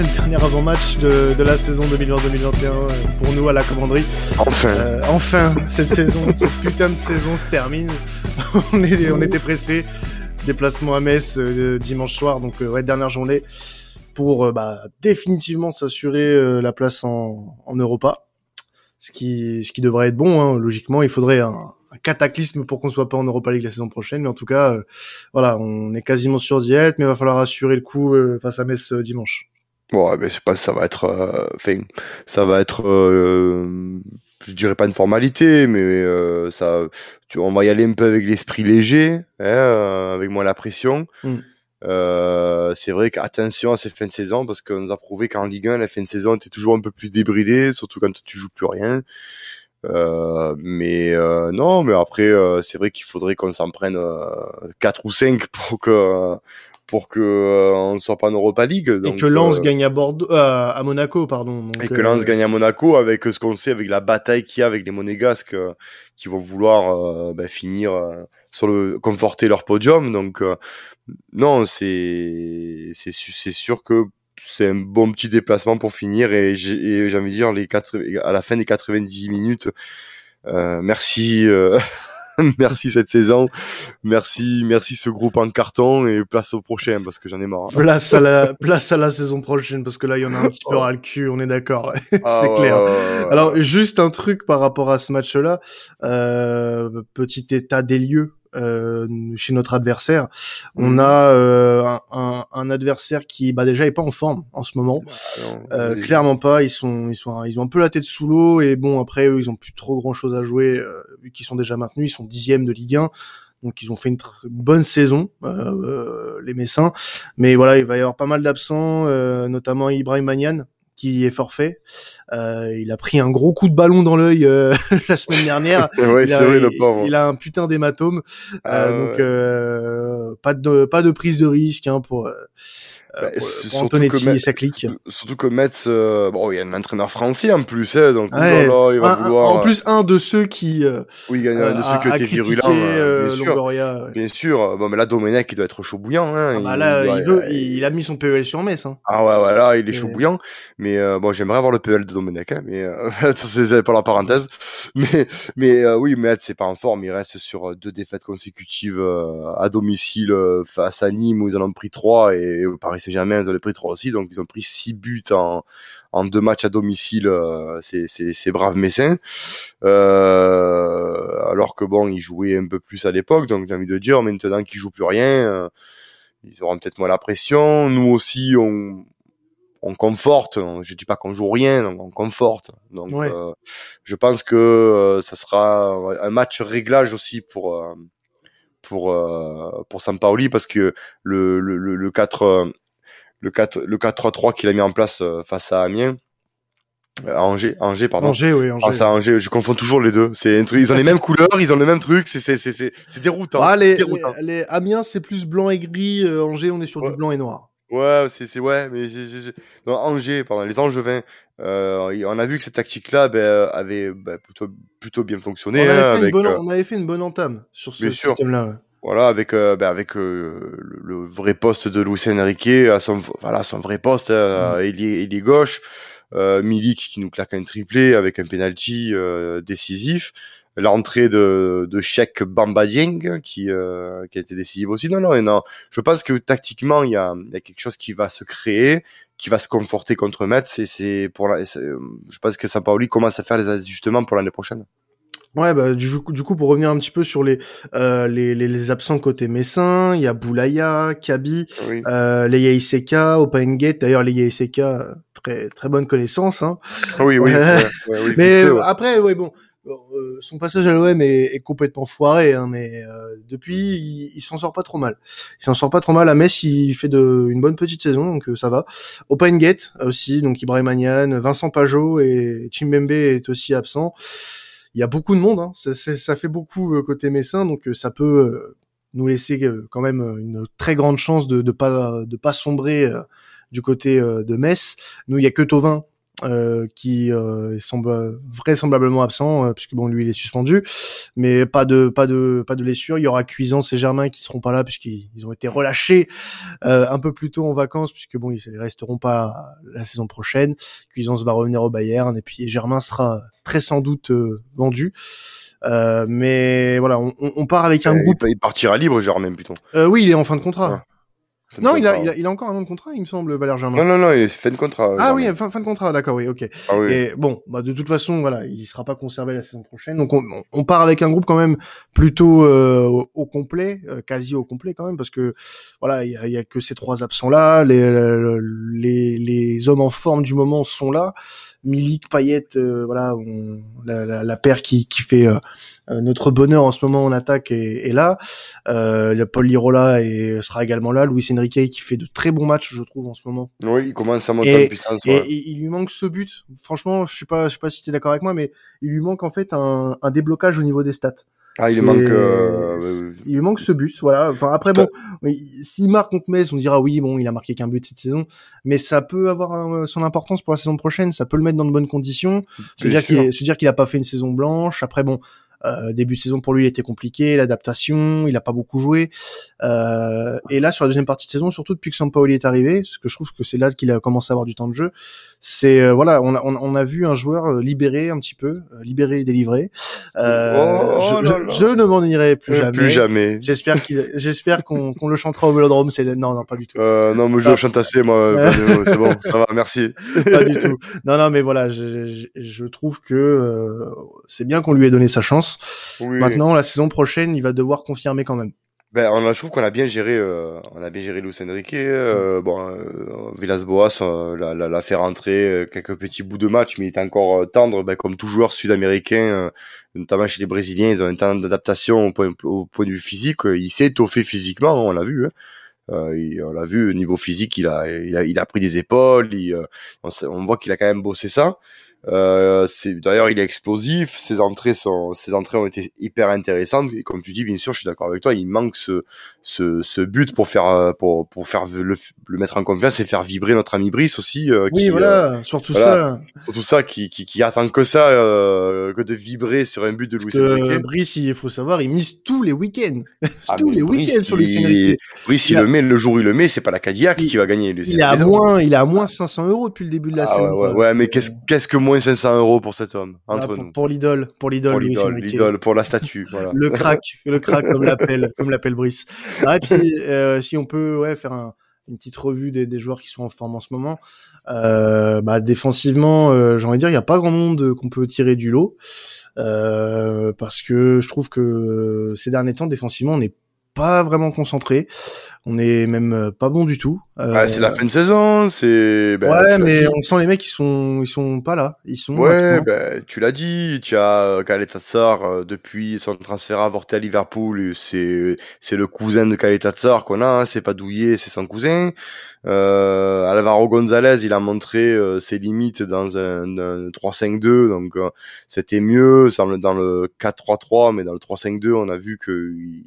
C'est le dernier avant-match de, de, la saison 2020-2021 pour nous à la commanderie. Enfin. Euh, enfin, cette saison, cette putain de saison se termine. on, est, on était pressés. Déplacement à Metz euh, dimanche soir, donc euh, ouais, dernière journée pour euh, bah, définitivement s'assurer la place en, en Europa. Ce qui, ce qui devrait être bon, hein. logiquement. Il faudrait un, un cataclysme pour qu'on soit pas en Europa League la saison prochaine. Mais en tout cas, euh, voilà, on est quasiment sur diète, mais il va falloir assurer le coup euh, face à Metz euh, dimanche. Bon, mais je sais pas ça va être, enfin, ça va être, je dirais pas une formalité, mais ça, tu, on va y aller un peu avec l'esprit léger, hein, avec moins la pression. Mm. Euh, c'est vrai qu'attention à ces fins de saison parce qu'on nous a prouvé qu'en Ligue 1, la fin de saison était toujours un peu plus débridée, surtout quand tu joues plus rien. Euh, mais euh, non, mais après, euh, c'est vrai qu'il faudrait qu'on s'en prenne quatre ou cinq pour que pour que on ne soit pas en Europa League. Donc, et que Lens gagne à Bordeaux, à Monaco, pardon. Donc, et que Lens gagne à Monaco avec ce qu'on sait, avec la bataille qu'il y a avec les Monégasques qui vont vouloir ben, finir sur le conforter leur podium. Donc non, c'est c'est c'est sûr que c'est un bon petit déplacement pour finir et j'ai envie de dire les quatre, à la fin des 90 minutes euh, merci euh, merci cette saison. Merci merci ce groupe en carton et place au prochain parce que j'en ai marre place à la place à la saison prochaine parce que là il y en a un petit peu ras le cul on est d'accord. C'est ah clair. alors juste un truc par rapport à ce match là euh, petit état des lieux euh, chez notre adversaire. On mhm. a euh, un, un, adversaire qui bah déjà est pas en forme en ce moment. Bah, euh, clairement pas. Ils sont ils sont ils ont un peu la tête sous l'eau et bon après eux ils ont plus trop grand chose à jouer euh, vu qu'ils sont déjà maintenus. Ils sont dixième de Ligue 1. Donc ils ont fait une, bonne saison, les Messins. Mais voilà, il va y avoir pas mal d'absents, notamment Ibrahim Magnan, qui est forfait. Euh, il a pris un gros coup de ballon dans l'œil euh, la semaine dernière. ouais, il, a, vrai, le pauvre. il a un putain d'hématome. Ah, euh, donc euh, pas de pas de prise de risque hein, pour euh, bah, pour, Antonetti et sa clique. Surtout que Metz, euh, bon, il y a un entraîneur français en plus, hein, donc ouais. là, il va un, vouloir. En euh, plus, un de ceux qui. Euh, oui, un de ceux qui étaient virulents, bien sûr. Ouais. Bien sûr. Bon, mais là, Domenech, il doit être chaud bouillant. Hein, ah bah là, il, veut, il, a mis son PEL sur Metz. Hein. Ah ouais, voilà, il est chaud bouillant. Mais bon, j'aimerais avoir le PEL de Domenech, hein, mais c'est pas la parenthèse. Mais mais oui, Metz, c'est pas en forme. Il reste sur deux défaites consécutives à domicile face à Nîmes où ils en ont pris trois et au Paris Saint-Germain, ils en ont pris aussi, donc ils ont pris six buts en, en deux matchs à domicile, euh, c'est, c'est, c'est brave Messin. Euh, alors que bon, ils jouaient un peu plus à l'époque, donc j'ai envie de dire, maintenant qu'ils jouent plus rien, euh, ils auront peut-être moins la pression. Nous aussi, on, on conforte. Je dis pas qu'on joue rien, on conforte. Donc, je pense que ça sera un match réglage aussi pour pour pour Sampaoli parce que le le, le 4 le 4 le 4-3-3 qu'il a mis en place euh, face à Amiens euh, Angers, Angers, pardon. Angers, oui, Angers. Face à Angers, je confonds toujours les deux. C'est ils ont les mêmes couleurs, ils ont le même truc. C'est c'est c'est c'est déroutant. Ah, les, les, Amiens, c'est plus blanc et gris. Euh, Angers, on est sur du blanc et noir. Ouais, c'est c'est ouais, mais j'ai, j'ai, non, Angers, pardon, les Angevins. Euh, on a vu que cette tactique-là ben, avait ben, plutôt plutôt bien fonctionné. On avait, hein, fait, une bonne, on avait fait une bonne entame sur ce système-là. Voilà, avec euh, ben avec euh, le, vrai poste de Luis Enrique à son voilà son vrai poste, mm. il, est, il est gauche. Euh, Milik qui nous claque un triplé avec un penalty euh, décisif. L'entrée de de Sheikh Bamba Dieng qui qui a été décisive aussi. Non non non. Je pense que tactiquement il y a il y a quelque chose qui va se créer, qui va se conforter contre Metz. Et c'est pour la, je pense que Sampaoli commence à faire les ajustements pour l'année prochaine. Ouais, bah, du, du, coup, pour revenir un petit peu sur les, euh, les, les, les, absents côté Messin, il y a Boulaya, Kabi, oui. euh, Leia Iseka, Open Gate. D'ailleurs, Leia Iseka, très, très bonne connaissance. Hein. Oui, oui. mais après, ouais, bon, euh, son passage à l'OM est, est, complètement foiré, hein, mais euh, depuis, il, il s'en sort pas trop mal. Il s'en sort pas trop mal. À Metz, il fait de, une bonne petite saison, donc euh, ça va. Open Gate aussi, donc Ibrahim Agnan, Vincent Pajot et Chimbembe est aussi absent il y a beaucoup de monde, hein. ça, ça, fait beaucoup euh, côté Messin, donc euh, ça peut euh, nous laisser quand même une très grande chance de de pas de pas sombrer du côté de Metz. Nous, il y a que Tovin euh, qui euh, semble vraisemblablement absent puisque bon lui il est suspendu, mais pas de pas de pas de blessure. Il y aura Cuisance et Germain qui seront pas là puisqu'ils ont été relâchés un peu plus tôt en vacances puisque bon ils resteront pas la saison prochaine. Cuisance va revenir au Bayern et puis Germain sera très sans doute vendu. Euh, mais voilà, on, on, part avec un groupe. Il partira libre, même plutôt. Euh, oui, il est en fin de contrat. Non, il a, il a, il, a, encore un an de contrat, il me semble, Valère Germain. Non, non, non, il est fin de contrat. Ah oui, fin, fin de contrat, d'accord, oui, ok. Ah, oui. Et bon, bah, de toute façon, voilà, il sera pas conservé la saison prochaine. Donc, on, on part avec un groupe quand même plutôt euh, au, complet, euh, quasi au complet quand même, parce que voilà, il y a, y a, que ces trois absents là, les, les, les hommes en forme du moment sont là. Milik, Payet, euh, voilà, on, la, la, la, paire qui, qui fait euh, euh, notre bonheur en ce moment en attaque est, est là. Euh, Paul Lirola et sera également là. Luis Enrique qui fait de très bons matchs, je trouve, en ce moment. Oui, il commence à monter en puissance. Et, il lui manque ce but. Franchement, je sais pas, je sais pas si tu es d'accord avec moi, mais il lui manque en fait un, un déblocage au niveau des stats. Ah, il lui manque. Euh... Il lui manque ce but, voilà. Enfin après bon, s'il marque contre Metz, on dira oui, bon, il a marqué qu'un but cette saison, mais ça peut avoir son importance pour la saison prochaine. Ça peut le mettre dans de bonnes conditions. Se dire qu'il, se dire qu'il a pas fait une saison blanche. Après bon, euh, début de saison pour lui il était compliqué, l'adaptation, il a pas beaucoup joué. Euh, et là sur la deuxième partie de saison, surtout depuis que Sampaoli est arrivé, parce que je trouve que c'est là qu'il a commencé à avoir du temps de jeu. C'est euh, voilà, on a, on, a vu un joueur euh, libéré un petit peu, euh, libéré et délivré. Oh, oh je, je, ne m'en irai plus jamais. Plus jamais. J'espère qu'il, j'espère qu'on qu'on le chantera au Vélodrome. C'est non non pas du tout. non mais je le chante assez moi. c'est bon, ça va, merci. pas du tout. Non non mais voilà, je, je, je trouve que c'est bien qu'on lui ait donné sa chance. Maintenant, la saison prochaine, il va devoir confirmer quand même. Ben, on a, je trouve qu'on a bien géré, euh, on a bien géré Luis Enrique. Euh, bon, euh, Villas-Boas euh, l'a, l'a, fait rentrer euh, quelques petits bouts de match, mais il est encore tendre, ben, comme tout joueur sud-américain, notamment chez les Brésiliens, ils ont un temps d'adaptation au point, au point de vue physique. Il s'est étoffé physiquement, on l'a vu. Hein. on l'a vu au niveau physique, il a, il a, il a pris des épaules. Il, on, on, voit qu'il a quand même bossé ça. Euh, d'ailleurs il est explosif. Ses entrées sont, ses entrées ont été hyper intéressantes. Et comme tu dis, bien sûr, je suis d'accord avec toi. Il manque ce, ce, ce but pour faire, euh, pour, pour faire le, le mettre en confiance et faire vibrer notre ami Brice aussi. Euh, oui, voilà, euh, surtout ça. Surtout ça, qui, qui, qui attend que ça, euh, que de vibrer sur un but de Luis Enrique. Brice, il faut savoir, il mise tous les week-ends, ah, tous les week-ends sur Luis Enrique. Brice, il, le met le jour où il le met, c'est pas la Cadillac qui va gagner. Il, est à moins, il est à moins 500 euros depuis le début de la ah, saison. Ouais, ouais, mais qu'est-ce, qu'est-ce que moins 500 euros pour cet homme entre pour, nous. Pour l'idole, pour l'idole, l'idole, pour la statue. Voilà. le crack, le crack comme l'appelle, comme l'appelle Brice. Ah, et puis euh, si on peut, ouais, faire un, une petite revue des, des, joueurs qui sont en forme en ce moment. Euh, bah, défensivement, euh, j'ai envie de dire, il n'y a pas grand monde qu'on peut tirer du lot. Euh, parce que je trouve que ces derniers temps, défensivement, on n'est pas vraiment concentré. On est même euh, pas bon du tout. Euh, ah, c'est la fin de saison, c'est. Ben, ouais, mais on sent les mecs ils sont ils sont pas là. Ils sont. Ouais, ben, tu l'as dit. Tu as euh, Kaletatsar euh, depuis son transfert avorté à Liverpool. C'est c'est le cousin de Kaletatsar qu'on a. Hein, c'est pas Douillet, c'est son cousin. Euh, Alvaro Gonzalez, il a montré ses limites dans un, un 3-5-2, donc c'était mieux dans le 4-3-3, mais dans le 3-5-2, on a vu que il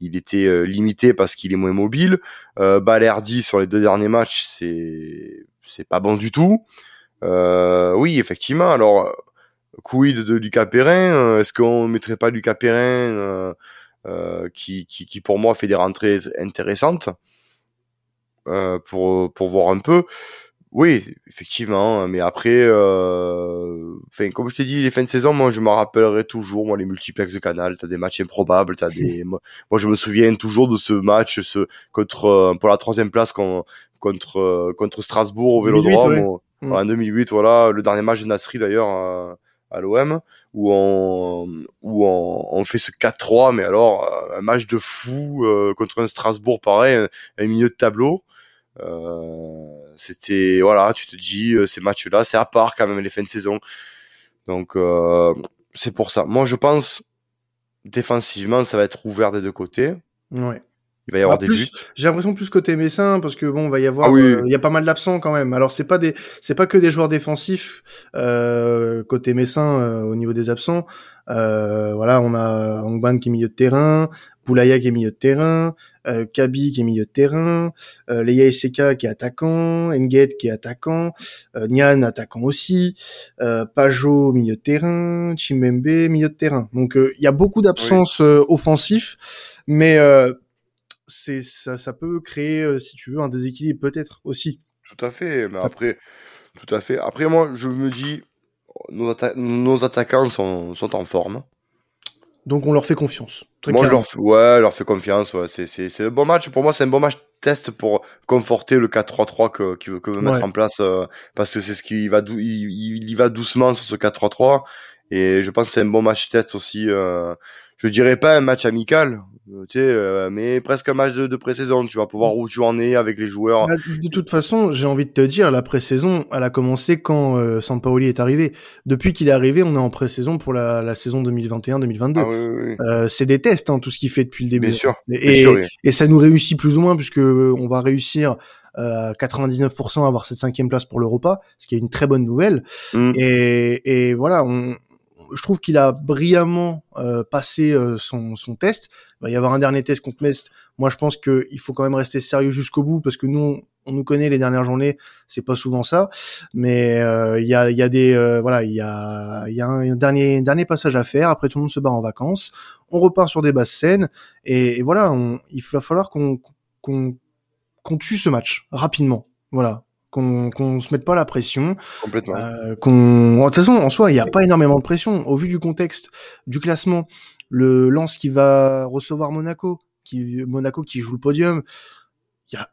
était euh, limité parce qu'il est moins mobile. Euh, Balerdi sur les deux derniers matchs, c'est c'est pas bon du tout. Euh, oui, effectivement. Alors, quid de Lucas Perrin euh, Est-ce qu'on mettrait pas Lucas Perrin euh, qui, qui, qui, pour moi fait des rentrées intéressantes pour pour voir un peu oui, effectivement, mais après, euh, enfin, comme je t'ai dit, les fins de saison, moi, je me rappellerai toujours, moi, les multiplex de Canal, t'as des matchs improbables, t'as des, moi, je me souviens toujours de ce match, ce contre euh, pour la troisième place contre contre euh, contre Strasbourg au Vélodrome mm. en 2008, voilà, le dernier match de Nasri d'ailleurs à, à l'OM où on où on, on fait ce 4-3, mais alors un match de fou contre un Strasbourg pareil, un, un milieu de tableau. Euh, c'était voilà, tu te dis euh, ces matchs-là, c'est à part quand même les fins de saison. Donc euh, c'est pour ça. Moi, je pense défensivement, ça va être ouvert des deux côtés. Ouais. Il va y avoir bah, des buts. J'ai l'impression plus côté Messin parce que bon, va y avoir, ah il y a pas mal d'absents quand même. Alors c'est pas des, c'est pas que des joueurs défensifs euh, côté Messin au niveau des absents. Euh, voilà, on a Angban qui est milieu de terrain, Boulaya qui est milieu de terrain, euh, Kabi qui est milieu de terrain, euh, Leia Eseka qui est attaquant, Enged qui est attaquant, euh, Nyan attaquant aussi, euh, Pajot milieu de terrain, Chimembe milieu de terrain. Donc euh, il y a beaucoup d'absences euh, offensifs, mais euh, c'est ça, ça peut créer, euh, si tu veux, un déséquilibre peut-être aussi. Tout à fait, mais Ça- après, tout à fait. Après, moi, je me dis, nos, atta- nos attaquants sont, sont en forme. Donc on leur fait confiance. Très Moi, je leur fais, ouais, je leur fais confiance. Ouais. C'est, c'est, c'est un bon match. Pour moi, c'est un bon match test pour conforter le 4-3-3 que, que, que veut mettre Ouais. en place, euh, parce que c'est ce qui va, dou- il, il, va doucement sur ce 4-3-3. Et je pense que c'est un bon match test aussi. Euh, je dirais pas un match amical, tu sais, euh, mais presque un match de, de pré-saison. Tu vas pouvoir où tu en es avec les joueurs. Bah, de toute façon, j'ai envie de te dire, la pré-saison, elle a commencé quand euh, Sampaoli est arrivé. Depuis qu'il est arrivé, on est en pré-saison pour la, la saison 2021-2022. Ah oui, oui, oui. Euh, c'est des tests, hein, tout ce qu'il fait depuis le début. Bien sûr. Et, bien sûr, oui. et ça nous réussit plus ou moins puisque euh, on va réussir euh, à 99% à avoir cette cinquième place pour l'Europa, ce qui est une très bonne nouvelle. Mm. Et, et voilà, on, je trouve qu'il a brillamment euh, passé euh, son, son test. Il va y avoir un dernier test contre Metz. Moi, je pense qu'il faut quand même rester sérieux jusqu'au bout parce que nous, on nous connaît les dernières journées, c'est pas souvent ça. Mais euh, il y a, y a des, euh, voilà, il y a, y a un, dernier, dernier passage à faire. Après, tout le monde se barre en vacances. On repart sur des basses scènes et, voilà, on, il va falloir qu'on, qu'on, qu'on tue ce match rapidement. Voilà, qu'on, qu'on se mette pas la pression. Complètement. Euh, qu'on... De toute façon, en soi, il n'y a pas énormément de pression. Au vu du contexte, du classement, le lance qui va recevoir Monaco, qui... Monaco qui joue le podium, il y a...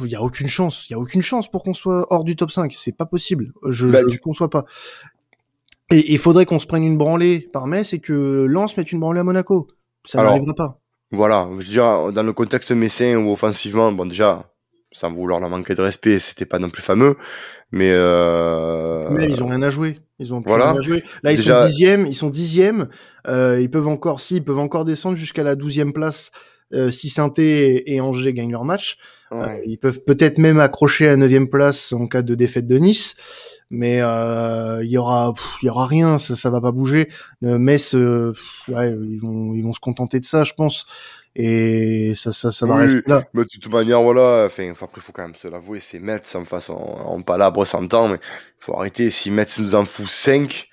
Il y a aucune chance, il y a aucune chance pour qu'on soit hors du top 5, c'est pas possible. Je Bah, ne du- conçois pas. Et il faudrait qu'on se prenne une branlée par Metz et que Lens mette une branlée à Monaco. Ça n'arrivera pas. Voilà, je veux dire, dans le contexte messin ou offensivement, bon déjà, sans vouloir leur manquer de respect, c'était pas non plus fameux, mais euh, Mais ils ont rien à jouer. Ils ont plus voilà. rien à jouer. Là, ils Déjà- sont dixièmes. Ils sont dixièmes. Euh, ils peuvent encore, si, ils peuvent encore descendre jusqu'à la douzième place euh, si Sainté et Angers gagnent leur match. ouais. Euh, ils peuvent peut-être même accrocher la neuvième place en cas de défaite de Nice. Mais euh, il y aura, il y aura rien. Ça, ça va pas bouger. Euh, Metz, euh, pff, ouais, ils vont, ils vont se contenter de ça, je pense. Et ça, ça, ça va Oui, rester là. mais de toute manière, voilà, enfin, enfin, après, faut quand même se l'avouer, c'est Metz, en face, on, on palabre 100 ans, mais faut arrêter, si Metz nous en fout 5,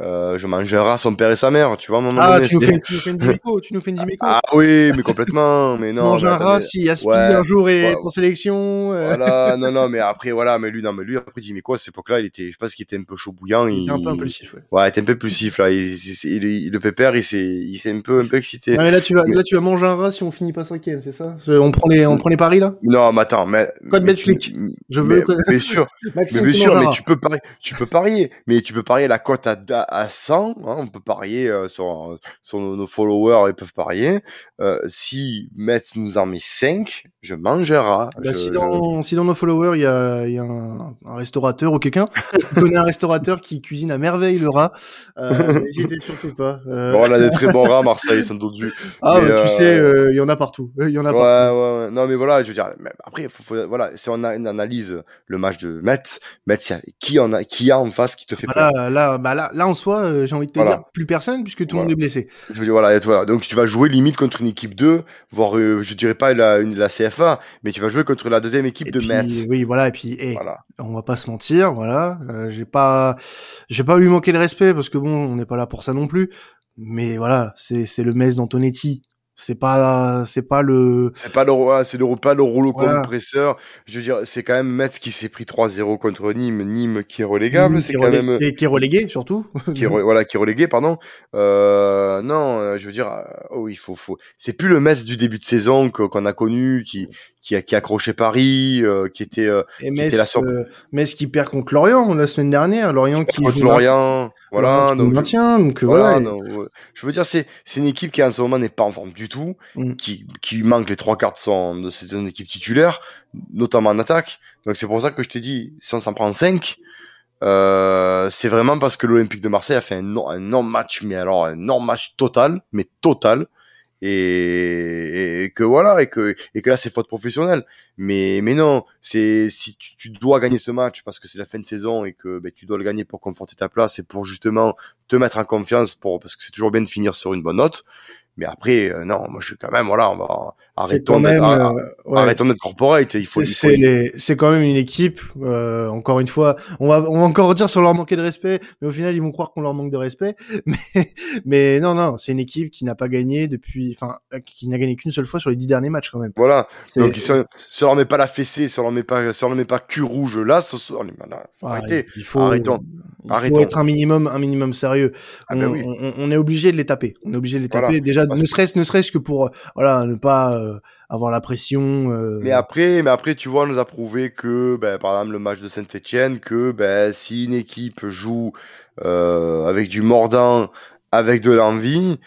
euh, je mangerai son père et sa mère, tu vois, à un moment Ah, donné, tu nous, fais, tu nous fais une Dimeco, tu nous fais une Dimeco. Ah oui, mais complètement, mais non. Mange un rat si Aspi Ouais, un jour est ouais. en sélection. euh, Voilà, non, non, mais après, voilà, mais lui, non, mais lui, après, quoi, à cette époque-là, il était, je pense qu'il était un peu chaud bouillant, il était un peu impulsif. Ouais. Ouais, il était un peu impulsif, là, il, il- il- le pépère, il s'est, il s'est un peu, un peu excité. Ah, mais là tu vas Mais- là tu vas manger un rat si on finit pas cinquième, c'est ça? On prend les on prend les paris là? Non, mais attends, mais. Code Betclic. Je veux mais, le code- bien sûr, mais bien tu sûr, mais rat. tu peux parier, tu peux parier, mais tu peux parier la cote à, à 100, hein, on peut parier euh, sur, sur nos, nos followers, ils peuvent parier. Euh, si Metz nous en met 5, je mangerai. Bah, je, si, je- dans, si dans nos followers il y a, y a un, un restaurateur ou quelqu'un, tu connais un restaurateur qui cuisine à merveille le rat, euh, n'hésitez surtout pas. Euh, Bon, on a des très bons rats à Marseille, ils sont dodus. ah mais, bah, tu euh, sais, euh, il y en a partout. Euh, Il y en a Ouais, partout. ouais, ouais. Non, mais voilà, je veux dire, après, faut, faut- voilà, si on, a, on analyse le match de Metz, Metz, qui en a, qui a en face qui te fait peur? Voilà, là, bah là, là en soi, j'ai envie de te Voilà. dire plus personne puisque tout le Voilà. monde est blessé. Je veux dire, voilà, et voilà. Donc, tu vas jouer limite contre une équipe 2, voire, je dirais pas la, la Mais tu vas jouer contre la deuxième équipe Et de puis, Metz. oui, voilà, et puis, eh, Voilà. on va pas se mentir, voilà. Euh, j'ai pas, j'ai pas lui manquer de respect parce que bon, on n'est pas là pour ça non plus. Mais voilà, c'est c'est le Metz d'Antonetti. C'est pas, c'est pas le. C'est pas le, c'est le, pas le rouleau Voilà. compresseur. Je veux dire, c'est quand même Metz qui s'est pris 3-0 contre Nîmes. Nîmes qui est relégable, qui c'est est quand relé- même, qui est- qui est relégué surtout. qui est, re- voilà, qui est relégué, pardon. Euh, non, euh, je veux dire, euh, oh, il faut, faut, c'est plus le Metz du début de saison qu'on a connu, qui, qui a, qui a accroché Paris, euh, qui était, euh, Et était Metz, la sur- euh, Metz qui perd contre Lorient la semaine dernière. Lorient qui contre joue Lorient. Voilà, donc, maintien, donc voilà, voilà. non, ouais. je veux dire, c'est, c'est une équipe qui en ce moment n'est pas en forme du tout, Mm. qui, qui manque les trois quarts de son, de ses une équipe titulaire, notamment en attaque. Donc c'est pour ça que je t'ai dit, si on s'en prend 5, euh, c'est vraiment parce que l'Olympique de Marseille a fait un, non- un non-match, mais alors un non-match total, mais total. Et, et que voilà, et que, et que là c'est faute professionnelle. Mais, mais non, c'est, si tu, tu dois gagner ce match parce que c'est la fin de saison et que ben, tu dois le gagner pour conforter ta place et pour justement te mettre en confiance pour, parce que c'est toujours bien de finir sur une bonne note. Mais après, euh, non, moi je suis quand même, voilà, on va arrêtons d'être euh, corporate. Il faut. C'est quand même une équipe. Euh, encore une fois, on va on va encore dire sur leur manquer de respect, mais au final ils vont croire qu'on leur manque de respect. Mais mais non non, c'est une équipe qui n'a pas gagné depuis, enfin qui n'a gagné qu'une seule fois sur les dix derniers matchs quand même. Voilà. Donc ils sont, si on leur met pas la fessée, si on leur met pas, si on leur met pas cul rouge là, ce soir, arrêtez. Il faut arrêtons. Il faut être un minimum un minimum sérieux. Ah, ben on, on, est obligé de les taper. On est obligé de les taper déjà ne serait-ce ne serait-ce que pour voilà ne pas euh, avoir la pression. Euh... Mais après, mais après, tu vois, on nous a prouvé que, ben, par exemple, le match de Saint-Etienne, que ben, si une équipe joue euh, avec du mordant, avec de l'envie,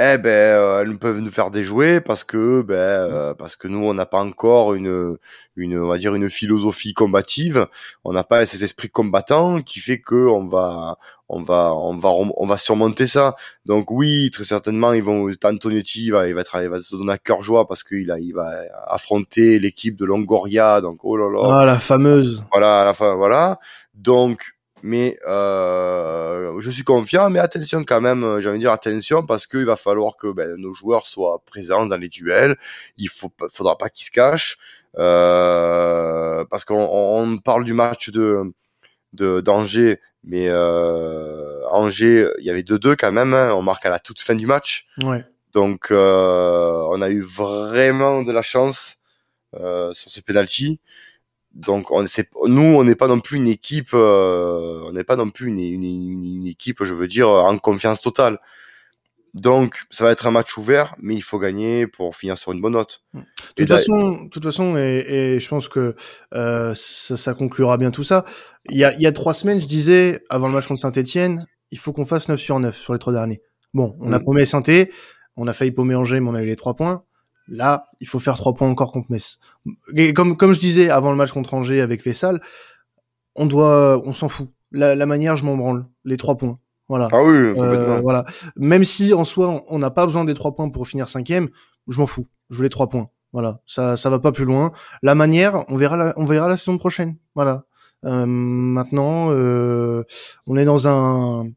eh ben, euh, elles peuvent nous faire déjouer parce que, ben, euh, parce que nous, on n'a pas encore une, une, on va dire une philosophie combative. On n'a pas ces esprits combattants qui fait que on va, on va, on va, on va surmonter ça. Donc oui, très certainement, ils vont, Antonetti va, il va être, il va se donner à cœur joie parce qu'il a, il va affronter l'équipe de Longoria. Donc oh là là. Ah la fameuse. Voilà, la fin, voilà. Donc mais euh, je suis confiant. Mais attention quand même, euh, j'ai envie de dire attention parce qu'il va falloir que ben, nos joueurs soient présents dans les duels. Il faut, faudra pas qu'ils se cachent euh, parce qu'on on parle du match de d'Angers, mais euh, Angers, il y avait 2-2 quand même. Hein, on marque à la toute fin du match. Ouais. Donc euh, on a eu vraiment de la chance euh, sur ce penalty donc on sait, nous on n'est pas non plus une équipe euh, on n'est pas non plus une, une, une, équipe je veux dire en confiance totale. Donc ça va être un match ouvert mais il faut gagner pour finir sur une bonne note. De toute façon toute façon et, et, je pense que euh, ça, ça, conclura bien tout ça. Il y a, il y a trois semaines je disais avant le match contre Saint-Etienne il faut qu'on fasse 9 sur 9 sur les trois derniers. Bon on a mm. paumé saint on a failli paumer Angers mais on a eu les trois points Là, il faut faire trois points encore contre Metz. Et comme comme je disais avant le match contre Angers avec Fessal, on doit, on s'en fout. La, la, manière, je m'en branle. Les trois points. Voilà. Ah oui, euh, voilà. Même si en soi, on n'a pas besoin des trois points pour finir cinquième, je m'en fous. Je veux les trois points. Voilà. Ça, ça va pas plus loin. La manière, on verra la, on verra la saison prochaine. Voilà. Euh, maintenant, euh, on est dans un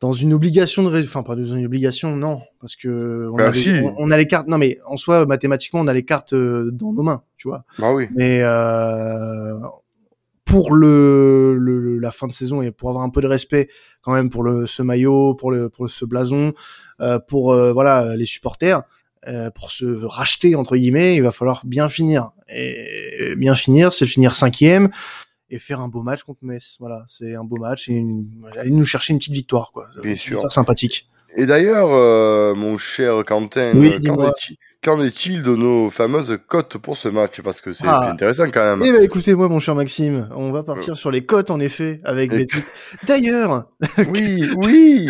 dans une obligation de, enfin pas dans une obligation, non, parce que on, bah, a, les, on, a les cartes. Non, mais en soi, mathématiquement, on a les cartes euh, dans nos mains, tu vois. Bah oui. Mais euh, pour le, le, la fin de saison et pour avoir un peu de respect quand même pour le ce maillot, pour le pour ce blason, euh, pour euh, voilà les supporters, euh, pour se racheter entre guillemets, il va falloir bien finir. Et bien finir, c'est finir cinquième et faire un beau match contre Metz. Voilà, c'est un beau match et une... aller nous chercher une petite victoire, quoi. Bien sûr. Sympathique. Et d'ailleurs, euh, mon cher Quentin, oui, euh, qu'en est-il de nos fameuses cotes pour ce match? Parce que c'est ah. intéressant quand même. Eh ben, écoutez, moi, mon cher Maxime, on va partir euh. sur les cotes, en effet, avec des... D'ailleurs Oui, oui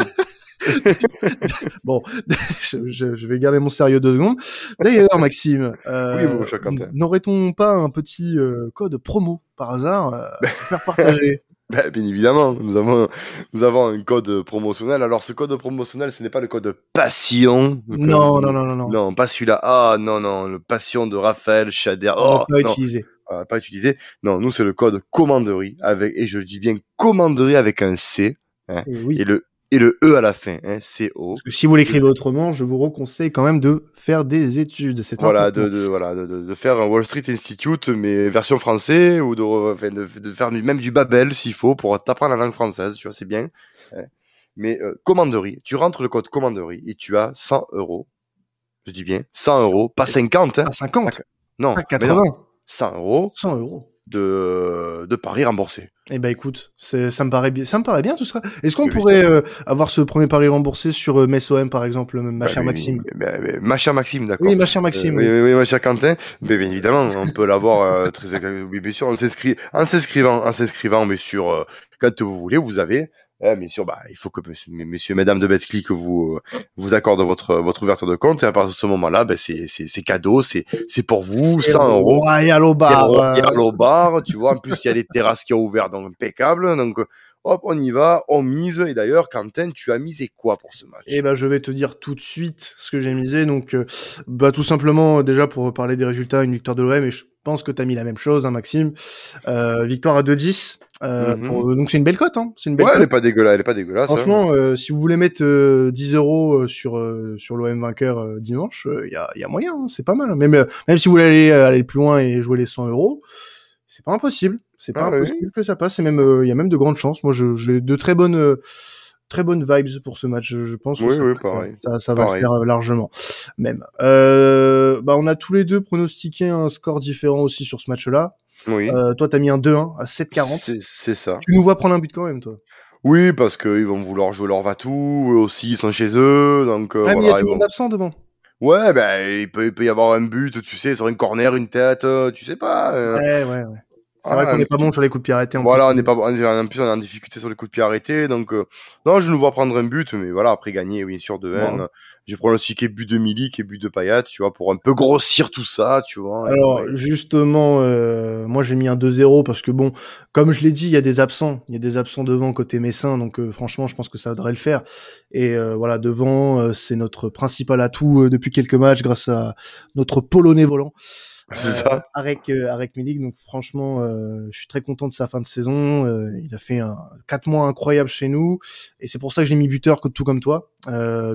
bon, je, je, vais garder mon sérieux deux secondes. D'ailleurs, Maxime, euh, oui, n'aurait-on pas un petit euh, code promo par hasard euh, à faire partager ben, bien évidemment, nous avons, nous avons un code promotionnel. Alors, ce code promotionnel, ce n'est pas le code passion. non, non, non, non, non. Non, pas celui-là. Ah, non, non, le passion de Raphaël Chader. Oh, pas utilisé. pas utilisé. Non, nous, c'est le code commanderie avec, et je dis bien commanderie avec un C. Hein, oui. Et le et le E à la fin, hein, CO. si vous l'écrivez autrement, je vous reconseille quand même de faire des études. C'est voilà, de, de, voilà, de, de, faire un Wall Street Institute, mais version français, ou de, enfin, de, de faire même du Babel s'il faut pour t'apprendre la langue française, tu vois, c'est bien. Hein. Mais euh, commanderie, tu rentres le code commanderie et tu as 100 euros. Je dis bien 100 euros, pas 50. Hein. Pas 50 Non, pas 80. 100 euros. 100 euros de, de paris remboursé. Eh ben écoute, c'est, ça me paraît bien, ça me paraît bien tout ça. Est-ce qu'on pourrait euh, avoir ce premier pari remboursé sur euh, MESOM par exemple, ma bah, chère Maxime? Ma chère Maxime, d'accord. Oui, ma chère Maxime. Euh, oui, oui, ma chère Quentin. Mais bien évidemment, on peut l'avoir euh, très, oui, bien sûr, en s'inscrit, en s'inscrivant, en s'inscrivant, mais sur quand vous voulez, vous avez eh, bien sûr, bah, il faut que messieurs, et mesdames de BetClick vous vous accordent votre votre ouverture de compte et à partir de ce moment-là, ben c'est c'est cadeau, c'est c'est pour vous, 100 euros. Royal au bar. Royal au bar, tu vois. En plus, il y a les terrasses qui ont ouvert, donc impeccable. Donc hop, on y va, on mise. Et d'ailleurs, Quentin, tu as misé quoi pour ce match? Eh ben, je vais te dire tout de suite ce que j'ai misé. Donc, euh, bah, tout simplement, déjà pour parler des résultats, une victoire de l'OM. Et je pense que tu as mis la même chose, hein, Maxime. Euh, victoire à 2-10. Euh, mhm. donc c'est une belle cote, hein. C'est une belle ouais, elle est pas dégueulasse, elle est pas dégueulasse. Hein. Franchement, euh, si vous voulez mettre 10 euros sur sur l'OM vainqueur dimanche, il y a y a moyen, hein. c'est pas mal. Même même si vous voulez aller aller plus loin et jouer les 100 euros, c'est pas impossible. C'est pas ah impossible que ça passe. même, il y a même de grandes chances. Moi, j'ai de très bonnes très bonnes vibes pour ce match. Je pense oui, que oui, pareil. ça, ça va faire largement. Même. Euh, bah, on a tous les deux pronostiqué un score différent aussi sur ce match-là. Oui. Euh, toi, t'as mis un 2-1 à 7-40. C'est ça. Tu nous vois prendre un but quand même, toi. Oui, parce qu'ils vont vouloir jouer leur Vatou, eux aussi, ils sont chez eux, donc. Euh, ah, mais il y a tout le monde absent devant. Ouais, ben, il peut, il peut y avoir un but, tu sais, sur une corner, une tête, euh, tu sais pas. Euh. Ouais, ouais, ouais. C'est vrai qu'on n'est pas bon sur les coups de pied arrêtés. En voilà, on n'est pas en plus on est en difficulté sur les coups de pied arrêtés, donc euh, non, je nous vois prendre un but, mais voilà après gagner bien sûr de 1 J'ai pronostiqué but de Milik et but de Payet, tu vois, pour un peu grossir tout ça, tu vois. Alors justement, euh, moi j'ai mis un 2-0 parce que bon, comme je l'ai dit, il y a des absents, il y a des absents devant côté Messin, donc euh, franchement je pense que ça devrait le faire. Et voilà devant, c'est notre principal atout depuis quelques matchs grâce à notre Polonais volant. Ça. Avec euh, avec Milik, donc franchement, euh, je suis très content de sa fin de saison. Euh, il a fait un quatre mois incroyable chez nous, et c'est pour ça que j'ai mis buteur tout comme toi,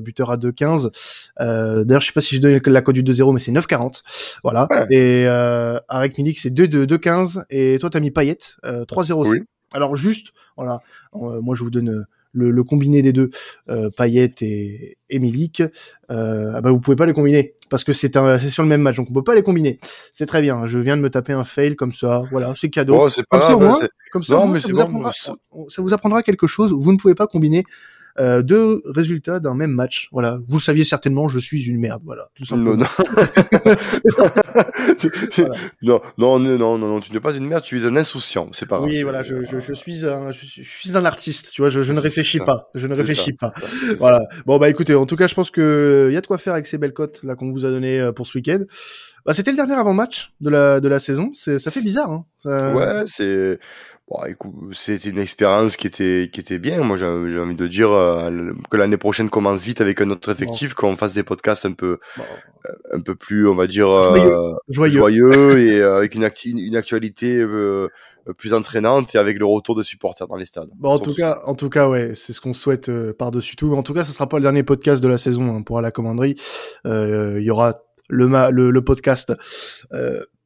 buteur à 2,15. D'ailleurs, je sais pas si je donne la code du 2-0, mais c'est 9,40. Voilà. Et avec Milik, c'est 2 2,15. Et toi, t'as mis Payet, 3,05. Alors juste, voilà, moi je vous donne le, le, combiné des deux, euh, Payet et, et Milik, euh, ah bah vous pouvez pas les combiner parce que c'est un, c'est sur le même match, donc on peut pas les combiner. C'est très bien. Je viens de me taper un fail comme ça, voilà, c'est cadeau. Oh, comme, ça, au moins, comme ça, ça, vous apprendra, ça vous apprendra quelque chose. Vous ne pouvez pas combiner euh, deux résultats d'un même match. Voilà, vous saviez certainement, je suis une merde. Voilà, tout simplement. Non, non. non, non, non, non, tu n'es pas une merde, tu es un insouciant. C'est pas grave. Oui, voilà, je, je, je, suis un, je, suis un artiste. Tu vois, je, je ne réfléchis pas. Je ne réfléchis pas. voilà. Bon bah écoutez, en tout cas, je pense que y a de quoi faire avec ces belles cotes là qu'on vous a donné euh, pour ce week-end. Bah, c'était le dernier avant-match de la de la saison. C'est ça fait bizarre. Hein. Ouais, c'est Bon, écoute, c'était une expérience qui était qui était bien. Moi, j'ai envie de dire euh, que l'année prochaine commence vite avec un autre effectif, qu'on fasse des podcasts un peu euh, un peu plus, on va dire joyeux, euh, joyeux. et avec une, une actualité plus entraînante et avec le retour de supporters dans les stades. Bon, en tout cas, en tout cas, ouais, c'est ce qu'on souhaite par dessus tout. En tout cas, ce sera pas le dernier podcast de la saison hein, pour la commanderie. Il y aura le, le, le podcast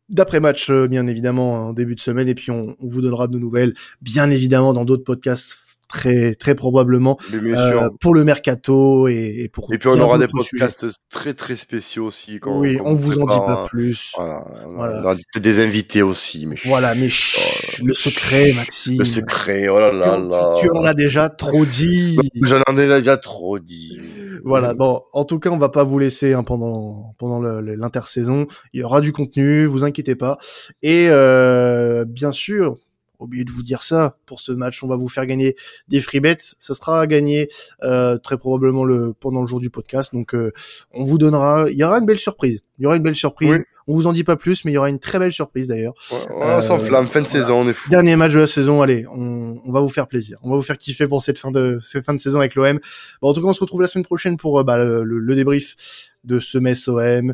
d'après-match, euh, bien évidemment, en début de semaine, et puis on, on vous donnera de nouvelles, bien évidemment, dans d'autres podcasts très très probablement euh, pour le mercato et, et, pour et puis on aura des podcasts très très spéciaux aussi quand, oui on vous en dit pas plus. voilà, voilà. on aura des invités aussi mais voilà mais oh, le secret Maxime. le secret oh là là là. tu en as déjà trop dit. J'en ai déjà trop dit voilà, bon, en tout cas, on va pas vous laisser hein, pendant pendant l'intersaison. Il y aura du contenu, vous inquiétez pas. Et euh, bien sûr, oublié de vous dire ça, pour ce match, on va vous faire gagner des free bets. Ça sera à gagner euh, très probablement le pendant le jour du podcast. Donc, euh, on vous donnera. Il y aura une belle surprise. Il y aura une belle surprise. On vous en dit pas plus, mais il y aura une très belle surprise d'ailleurs. Ouais, sans flamme, fin de saison, on est fou. Dernier match de la saison, allez, on, on, va vous faire plaisir. On va vous faire kiffer pour cette fin de cette fin de saison avec l'OM. Bon, en tout cas, on se retrouve la semaine prochaine pour euh, bah, le, le, débrief de ce Metz OM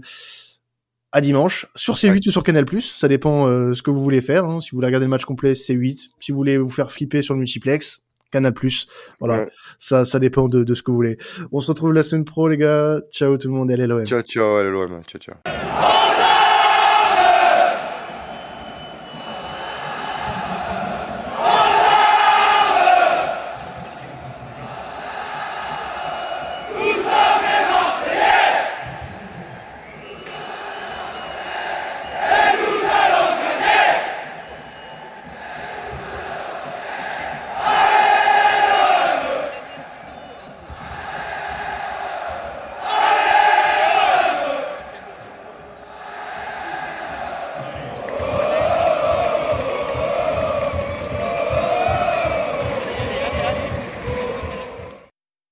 à dimanche sur C8 ou sur Canal+. Ça dépend euh, ce que vous voulez faire. Hein. Si vous voulez regarder le match complet, C8. Si vous voulez vous faire flipper sur le multiplex, Canal+. Voilà, ça ça dépend de, de ce que vous voulez. On se retrouve la semaine pro les gars. Ciao tout le monde, allez l'OM. Ciao ciao, allez l'OM. Ciao ciao.